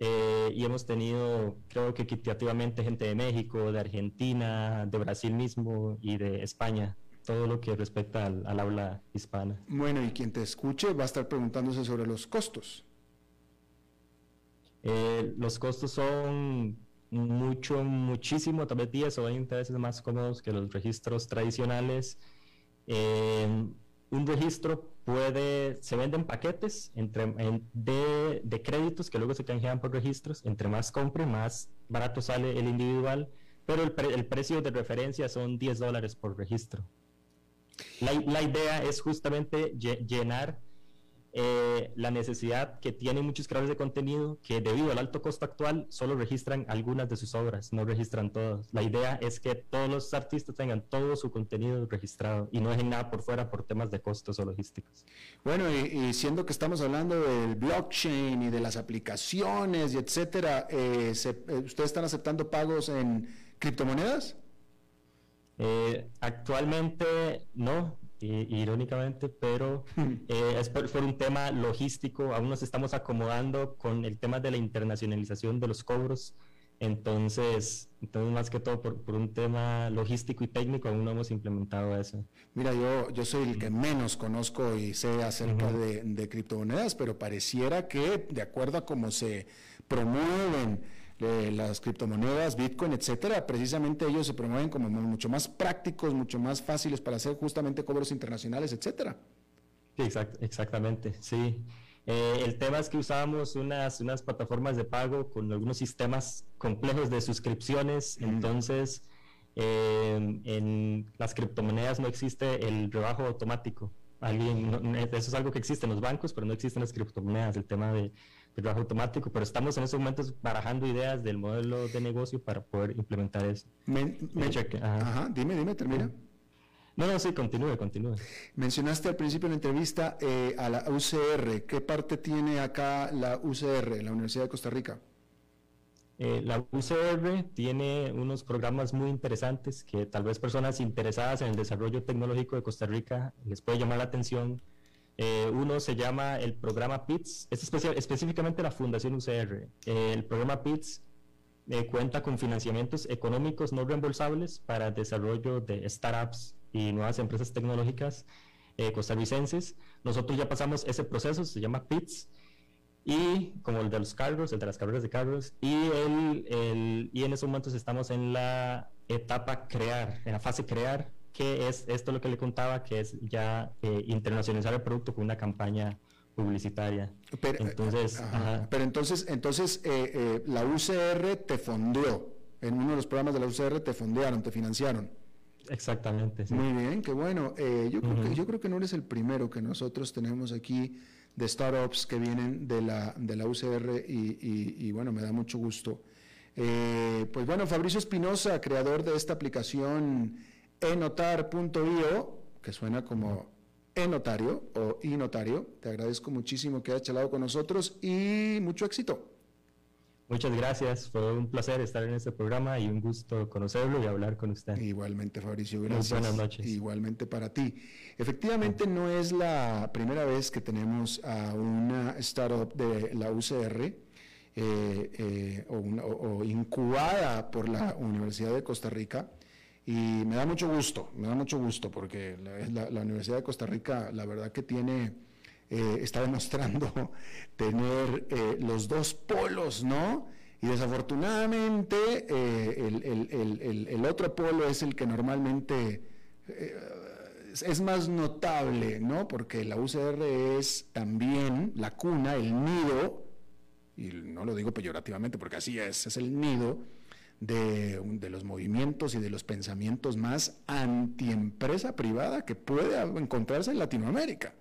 eh, y hemos tenido, creo que equitativamente, gente de México, de Argentina, de Brasil mismo y de España, todo lo que respecta al, al habla hispana. Bueno, y quien te escuche va a estar preguntándose sobre los costos. Eh, los costos son mucho, muchísimo, tal vez 10 o 20 veces más cómodos que los registros tradicionales. Eh, un registro puede, se venden paquetes entre, de, créditos que luego se canjean por registros. Entre más compre, más barato sale el individual, pero el, precio de referencia son 10 dólares por registro. La idea es justamente llenar eh, la necesidad que tienen muchos creadores de contenido que debido al alto costo actual solo registran algunas de sus obras, no registran todas. La idea es que todos los artistas tengan todo su contenido registrado y no dejen nada por fuera por temas de costos o logísticos. Bueno, y, siendo que estamos hablando del blockchain y de las aplicaciones y etcétera, eh, eh, ¿ustedes están aceptando pagos en ¿Criptomonedas? Eh, actualmente no, irónicamente, pero eh, es por, un tema logístico. Aún nos estamos acomodando con el tema de la internacionalización de los cobros. Entonces, entonces más que todo por, un tema logístico y técnico, aún no hemos implementado eso. Mira, yo, yo soy el que menos conozco y sé acerca de, de criptomonedas, pero pareciera que de acuerdo a cómo se promueven las criptomonedas, Bitcoin, etcétera, precisamente ellos se promueven como mucho más prácticos, mucho más fáciles para hacer justamente cobros internacionales, etcétera. Sí, exactamente, sí. Eh, el tema es que usábamos unas, unas plataformas de pago con algunos sistemas complejos de suscripciones, entonces eh, en las criptomonedas no existe el rebajo automático. Alguien, eso es algo que existe en los bancos, pero no existen las criptomonedas, el tema de trabajo automático, pero estamos en estos momentos barajando ideas del modelo de negocio para poder implementar eso. ajá. dime, dime, termina. No, no, sí, continúe, continúe. Mencionaste al principio de la entrevista eh, a la UCR. ¿Qué parte tiene acá la UCR, la Universidad de Costa Rica? Eh, la UCR tiene unos programas muy interesantes que tal vez personas interesadas en el desarrollo tecnológico de Costa Rica les puede llamar la atención eh, uno se llama el programa PITS, es específicamente la Fundación UCR. Eh, el programa PITS eh, cuenta con financiamientos económicos no reembolsables para desarrollo de startups y nuevas empresas tecnológicas costarricenses. Nosotros ya pasamos ese proceso, se llama PITS, y como el de los cargos, el de las carreras de cargos, y, y en esos momentos estamos en la etapa crear, en la fase crear, que es esto lo que le contaba, que es ya eh, internacionalizar el producto con una campaña publicitaria. Pero entonces, pero entonces, entonces eh, eh, la UCR te fondeó, en uno de los programas de la UCR te fondearon, te financiaron. Exactamente. Muy bien, qué bueno. yo, creo que, yo creo que no eres el primero que nosotros tenemos aquí de startups que vienen de la, de la UCR y, y bueno, me da mucho gusto. pues bueno, Fabricio Espinosa, creador de esta aplicación enotar.io, que suena como enotario o inotario. Te agradezco muchísimo que hayas charlado con nosotros y mucho éxito. Muchas gracias, fue un placer estar en este programa y un gusto conocerlo y hablar con usted. Igualmente, Fabricio, gracias. buenas noches. Igualmente para ti. Efectivamente, no es la primera vez que tenemos a una startup de la UCR eh, eh, o incubada por la Universidad de Costa Rica y me da mucho gusto, me da mucho gusto porque la, Universidad de Costa Rica, la verdad que tiene, eh, está demostrando tener eh, los dos polos, ¿no? Y desafortunadamente eh, el, otro polo es el que normalmente es más notable, ¿no? Porque la UCR es también la cuna, el nido, y no lo digo peyorativamente porque así es, es el nido de, de, los movimientos y de los pensamientos más antiempresa privada que puede encontrarse en Latinoamérica.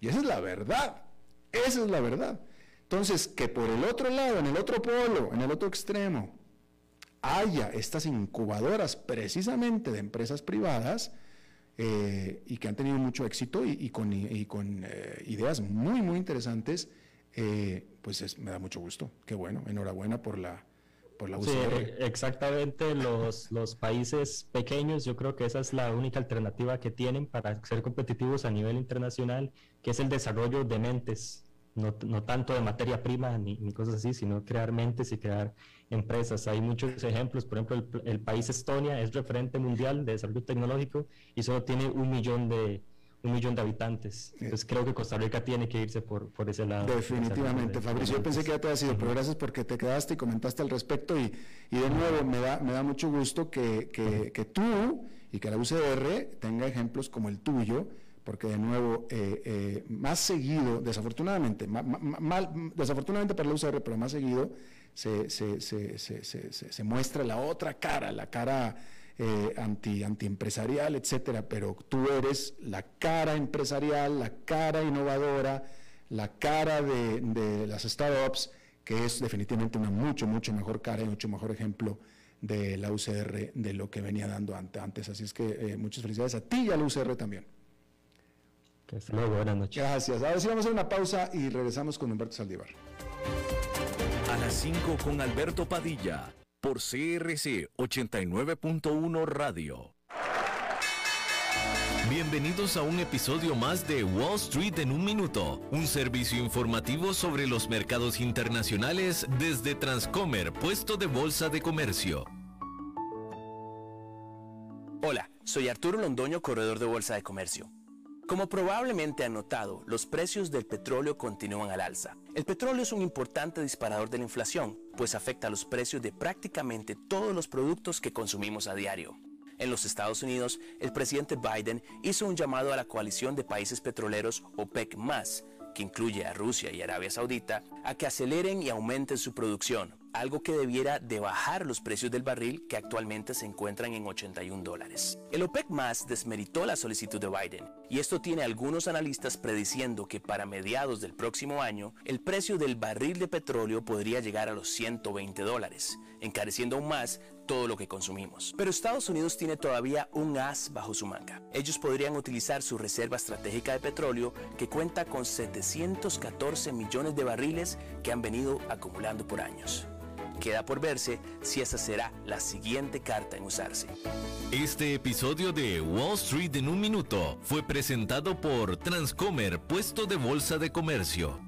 Y esa es la verdad, esa es la verdad. Entonces, que por el otro lado, en el otro polo, en el otro extremo, haya estas incubadoras precisamente de empresas privadas eh, y que han tenido mucho éxito y, con, eh, ideas muy, muy interesantes, eh, pues me da mucho gusto. Qué bueno, enhorabuena por la, Sí, e, exactamente, los, los países pequeños, yo creo que esa es la única alternativa que tienen para ser competitivos a nivel internacional, que es el desarrollo de mentes, no, no tanto de materia prima ni, ni, cosas así, sino crear mentes y crear empresas. Hay muchos ejemplos, por ejemplo, el, el país Estonia es referente mundial de desarrollo tecnológico y solo tiene un millón de, un millón de habitantes. Entonces creo que Costa Rica tiene que irse por, por ese lado. Definitivamente, Fabricio. Yo pensé que ya te había sido, pero gracias porque te quedaste y comentaste al respecto. Y, y de nuevo, me da, me da mucho gusto que, que, que, tú y que la UCR tenga ejemplos como el tuyo, porque de nuevo, eh, eh, más seguido, desafortunadamente, mal, desafortunadamente para la UCR, pero más seguido, se, se, se, se muestra la otra cara, la cara eh, anti, antiempresarial, etcétera, pero tú eres la cara empresarial, la cara innovadora, la cara de, las startups, que es definitivamente una mucho, mucho mejor cara y mucho mejor ejemplo de la UCR de lo que venía dando antes. Así es que eh, muchas felicidades a ti y a la UCR también. hasta luego, buenas noches. Gracias. Ahora sí vamos a hacer una pausa y regresamos con Humberto Saldívar. A las 5 con Alberto Padilla por CRC 89.1 Radio. Bienvenidos a un episodio más de Wall Street en un minuto, un servicio informativo sobre los mercados internacionales desde Transcomer, puesto de bolsa de comercio. Hola, soy Arturo Londoño, corredor de bolsa de comercio. Como probablemente han notado, los precios del petróleo continúan al alza. El petróleo es un importante disparador de la inflación, pues afecta a los precios de prácticamente todos los productos que consumimos a diario. En los Estados Unidos, el presidente Biden hizo un llamado a la coalición de países petroleros OPEC+, que incluye a Rusia y Arabia Saudita, a que aceleren y aumenten su producción, algo que debiera de bajar los precios del barril que actualmente se encuentran en 81 dólares. El OPEC más desmeritó la solicitud de Biden y esto tiene algunos analistas prediciendo que para mediados del próximo año el precio del barril de petróleo podría llegar a los 120 dólares, encareciendo aún más todo lo que consumimos. Pero Estados Unidos tiene todavía un as bajo su manga. Ellos podrían utilizar su reserva estratégica de petróleo que cuenta con 714 millones de barriles que han venido acumulando por años. Queda por verse si esa será la siguiente carta en usarse. Este episodio de Wall Street en un minuto fue presentado por Transcomer, puesto de bolsa de comercio.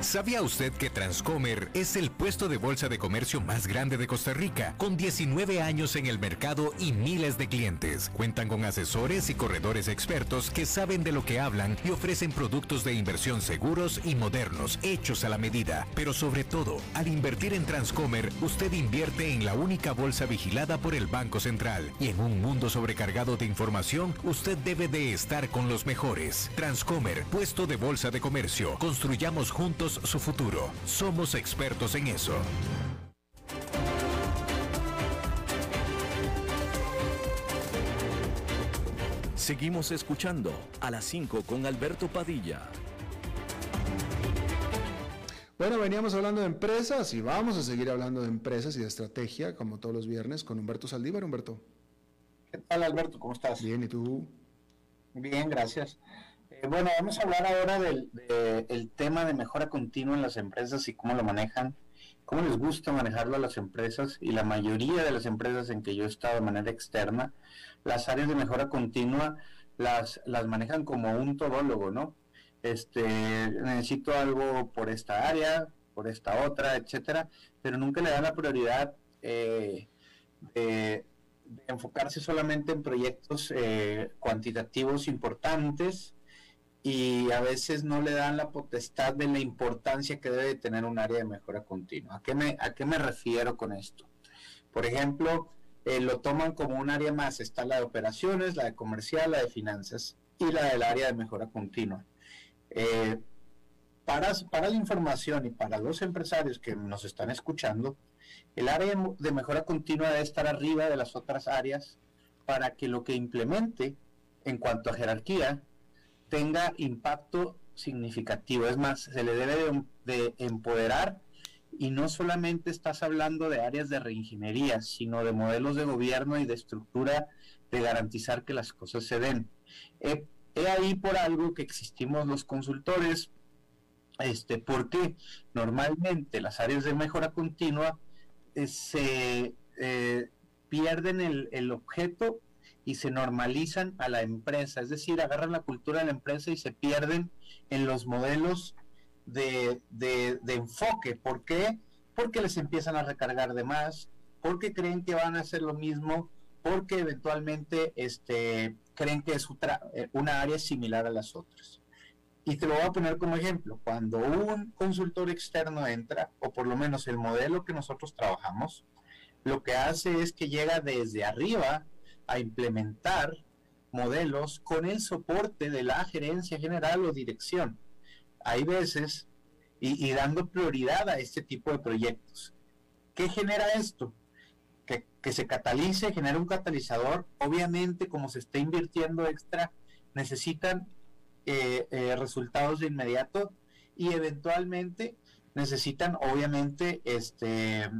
¿Sabía usted que Transcomer es el puesto de bolsa de comercio más grande de Costa Rica, con 19 años en el mercado y miles de clientes? Cuentan con asesores y corredores expertos que saben de lo que hablan y ofrecen productos de inversión seguros y modernos, hechos a la medida. Pero sobre todo, al invertir en Transcomer, usted invierte en la única bolsa vigilada por el Banco Central. Y en un mundo sobrecargado de información, usted debe de estar con los mejores. Transcomer, puesto de bolsa de comercio. Construyamos juntos su futuro. Somos expertos en eso. Seguimos escuchando a las 5 con Alberto Padilla. Bueno, veníamos hablando de empresas y vamos a seguir hablando de empresas y de estrategia, como todos los viernes, con Humberto Saldívar. Humberto. ¿Qué tal, Alberto? ¿Cómo estás? Bien, ¿y tú? Bien, gracias. Eh, bueno, vamos a hablar ahora del el tema de mejora continua en las empresas y cómo lo manejan, cómo les gusta manejarlo a las empresas y la mayoría de las empresas en que yo he estado de manera externa, las áreas de mejora continua las, las manejan como un todólogo, ¿no? Este, necesito algo por esta área, por esta otra, etcétera, pero nunca le dan la prioridad eh, de, enfocarse solamente en proyectos eh, cuantitativos importantes y a veces no le dan la potestad de la importancia que debe tener un área de mejora continua. ¿A qué me, refiero con esto? Por ejemplo, eh, lo toman como un área más. Está la de operaciones, la de comercial, la de finanzas y la del área de mejora continua. Eh, para, para la información y para los empresarios que nos están escuchando, el área de mejora continua debe estar arriba de las otras áreas para que lo que implemente en cuanto a jerarquía tenga impacto significativo. Es más, se le debe de, empoderar y no solamente estás hablando de áreas de reingeniería, sino de modelos de gobierno y de estructura de garantizar que las cosas se den. He, ahí por algo que existimos los consultores, este, porque normalmente las áreas de mejora continua eh, se eh, pierden el, el objeto y se normalizan a la empresa, es decir, agarran la cultura de la empresa y se pierden en los modelos de, enfoque. ¿Por qué? Porque les empiezan a recargar de más, porque creen que van a hacer lo mismo, porque eventualmente este, creen que es eh, una área similar a las otras. Y te lo voy a poner como ejemplo. Cuando un consultor externo entra, o por lo menos el modelo que nosotros trabajamos, lo que hace es que llega desde arriba a implementar modelos con el soporte de la gerencia general o dirección. Hay veces, y, dando prioridad a este tipo de proyectos. ¿Qué genera esto? Que, se catalice, genera un catalizador. Obviamente, como se está invirtiendo extra, necesitan eh, eh, resultados de inmediato y eventualmente necesitan, obviamente, este,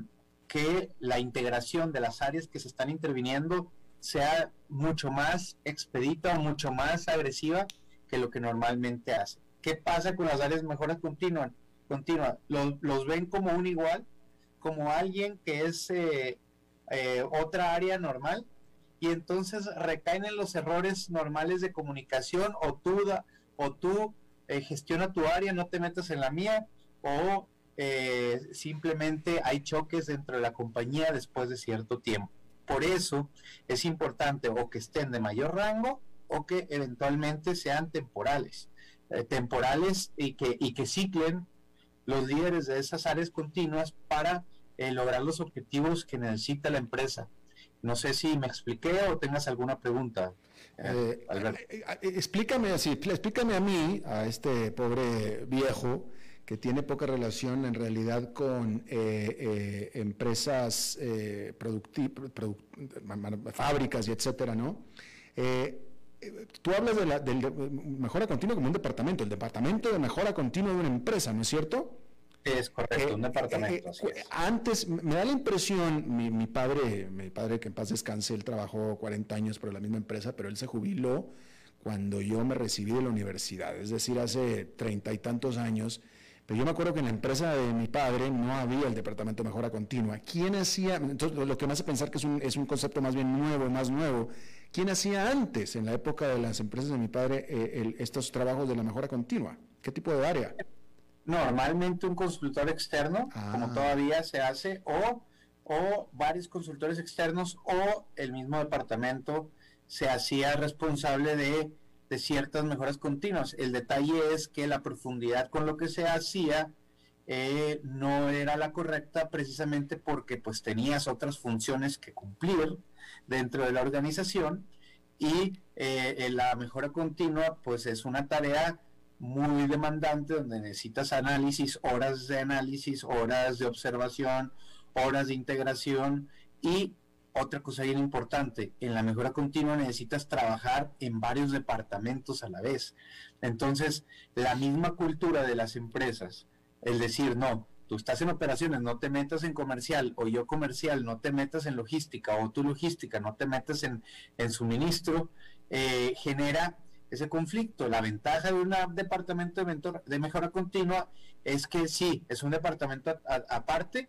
que la integración de las áreas que se están interviniendo sea mucho más expedita o mucho más agresiva que lo que normalmente hace. ¿Qué pasa con las áreas de mejora continua? continua? Los, ven como un igual, como alguien que es eh, eh, otra área normal y entonces recaen en los errores normales de comunicación o tú, o tú eh, gestiona tu área, no te metas en la mía o simplemente hay choques dentro de la compañía después de cierto tiempo. Por eso es importante o que estén de mayor rango o que eventualmente sean temporales. temporales y que, y que ciclen los líderes de esas áreas continuas para eh, lograr los objetivos que necesita la empresa. No sé si me expliqué o tengas alguna pregunta. Eh, eh, explícame así, explícame a mí, a este pobre viejo, que tiene poca relación en realidad con empresas productivas, fábricas y etcétera, ¿no? tú hablas de la, del mejora continua como un departamento, el departamento de mejora continua de una empresa, ¿no es cierto? Es correcto, un eh, departamento. Eh, eh, antes, me da la impresión, mi, padre, mi padre que en paz descanse, él trabajó 40 años por la misma empresa, pero él se jubiló cuando yo me recibí de la universidad, es decir, hace treinta y tantos años. Pero yo me acuerdo que en la empresa de mi padre no había el departamento de mejora continua. ¿Quién hacía? Entonces, lo que me hace pensar que es un, es un concepto más bien nuevo, más nuevo. ¿Quién hacía antes, en la época de las empresas de mi padre, estos trabajos de la mejora continua? ¿Qué tipo de área? normalmente un consultor externo, como ah. todavía se hace, o, o varios consultores externos, o el mismo departamento se hacía responsable de, de, ciertas mejoras continuas. El detalle es que la profundidad con lo que se hacía eh, no era la correcta precisamente porque pues tenías otras funciones que cumplir dentro de la organización y eh, la mejora continua pues es una tarea muy demandante donde necesitas análisis, horas de análisis, horas de observación, horas de integración y otra cosa bien importante, en la mejora continua necesitas trabajar en varios departamentos a la vez. Entonces, la misma cultura de las empresas, el decir, no, tú estás en operaciones, no te metas en comercial, o yo comercial, no te metas en logística, o tú logística, no te metas en, suministro, eh, genera ese conflicto. La ventaja de un departamento de, de mejora continua es que sí, es un departamento aparte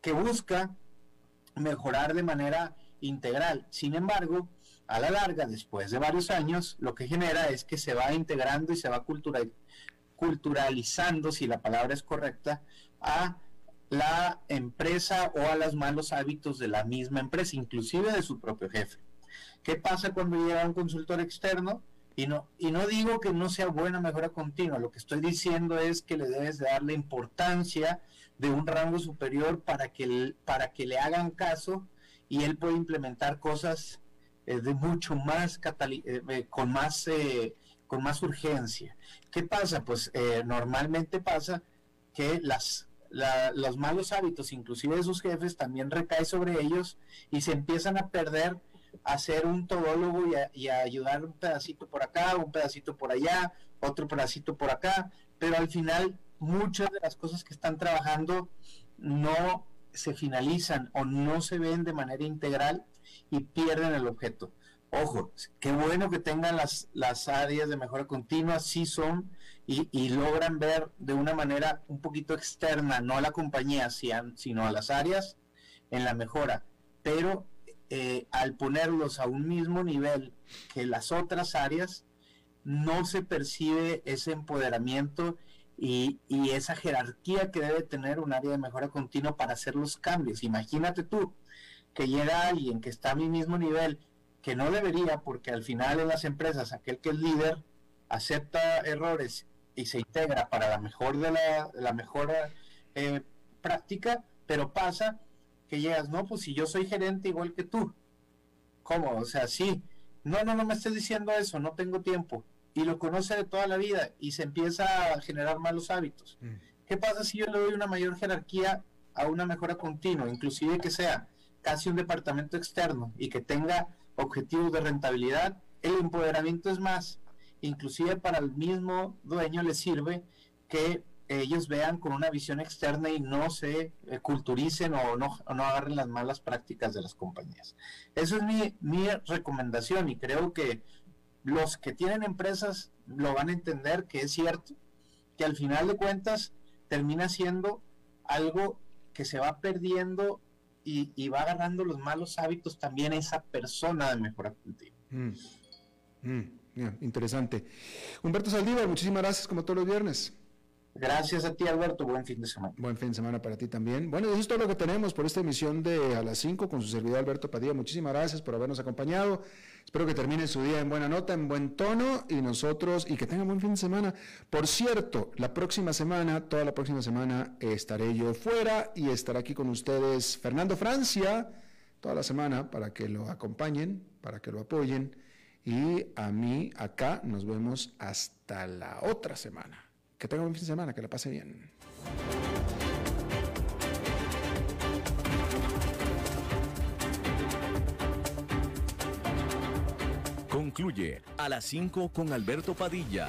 que busca mejorar de manera integral. Sin embargo, a la larga, después de varios años, lo que genera es que se va integrando y se va culturalizando, si la palabra es correcta, a la empresa o a los malos hábitos de la misma empresa, inclusive de su propio jefe. ¿Qué pasa cuando llega un consultor externo? Y no, y no digo que no sea buena mejora continua, lo que estoy diciendo es que le debes de dar la importancia de un rango superior para que, para que le hagan caso y él pueda implementar cosas eh, de mucho más eh, eh, con más con más urgencia. ¿Qué pasa? Pues normalmente pasa que las los malos hábitos, inclusive de sus jefes, también recae sobre ellos y se empiezan a perder hacer un todólogo y, ayudar un pedacito por acá, un pedacito por allá, otro pedacito por acá, pero al final muchas de las cosas que están trabajando no se finalizan o no se ven de manera integral y pierden el objeto. Ojo, qué bueno que tengan las, las áreas de mejora continua, sí son, y, y, logran ver de una manera un poquito externa, no a la compañía, sino a las áreas en la mejora. Pero eh, al ponerlos a un mismo nivel que las otras áreas, no se percibe ese empoderamiento y, esa jerarquía que debe tener un área de mejora continua para hacer los cambios. Imagínate tú que llega alguien que está a mi mismo nivel, que no debería, porque al final en las empresas aquel que es líder acepta errores y se integra para la mejor de la, mejor eh, práctica, pero pasa que llegas, no, pues si yo soy gerente igual que tú. ¿Cómo? O sea, sí. No, no, no me estés diciendo eso, no tengo tiempo. Y lo conoce de toda la vida y se empieza a generar malos hábitos. Mm. ¿Qué pasa si yo le doy una mayor jerarquía a una mejora continua, inclusive que sea casi un departamento externo y que tenga objetivos de rentabilidad? El empoderamiento es más. Inclusive para el mismo dueño le sirve que ellos vean con una visión externa y no se eh, culturicen o no, no, agarren las malas prácticas de las compañías. Eso es mi, mi recomendación y creo que los que tienen empresas lo van a entender que es cierto, que al final de cuentas termina siendo algo que se va perdiendo y, va agarrando los malos hábitos también esa persona de mejora continua. Mm. Mm, interesante. Humberto Saldívar, muchísimas gracias como todos los viernes. Gracias a ti, Alberto. Buen fin de semana. Buen fin de semana para ti también. Bueno, eso es todo lo que tenemos por esta emisión de A las 5 con su servidor Alberto Padilla. Muchísimas gracias por habernos acompañado. Espero que termine su día en buena nota, en buen tono y nosotros, y que tengan buen fin de semana. Por cierto, la próxima semana, toda la próxima semana, estaré yo fuera y estará aquí con ustedes Fernando Francia toda la semana para que lo acompañen, para que lo apoyen. Y a mí acá nos vemos hasta la otra semana. Que tenga un fin de semana, que la pase bien. Concluye a las 5 con Alberto Padilla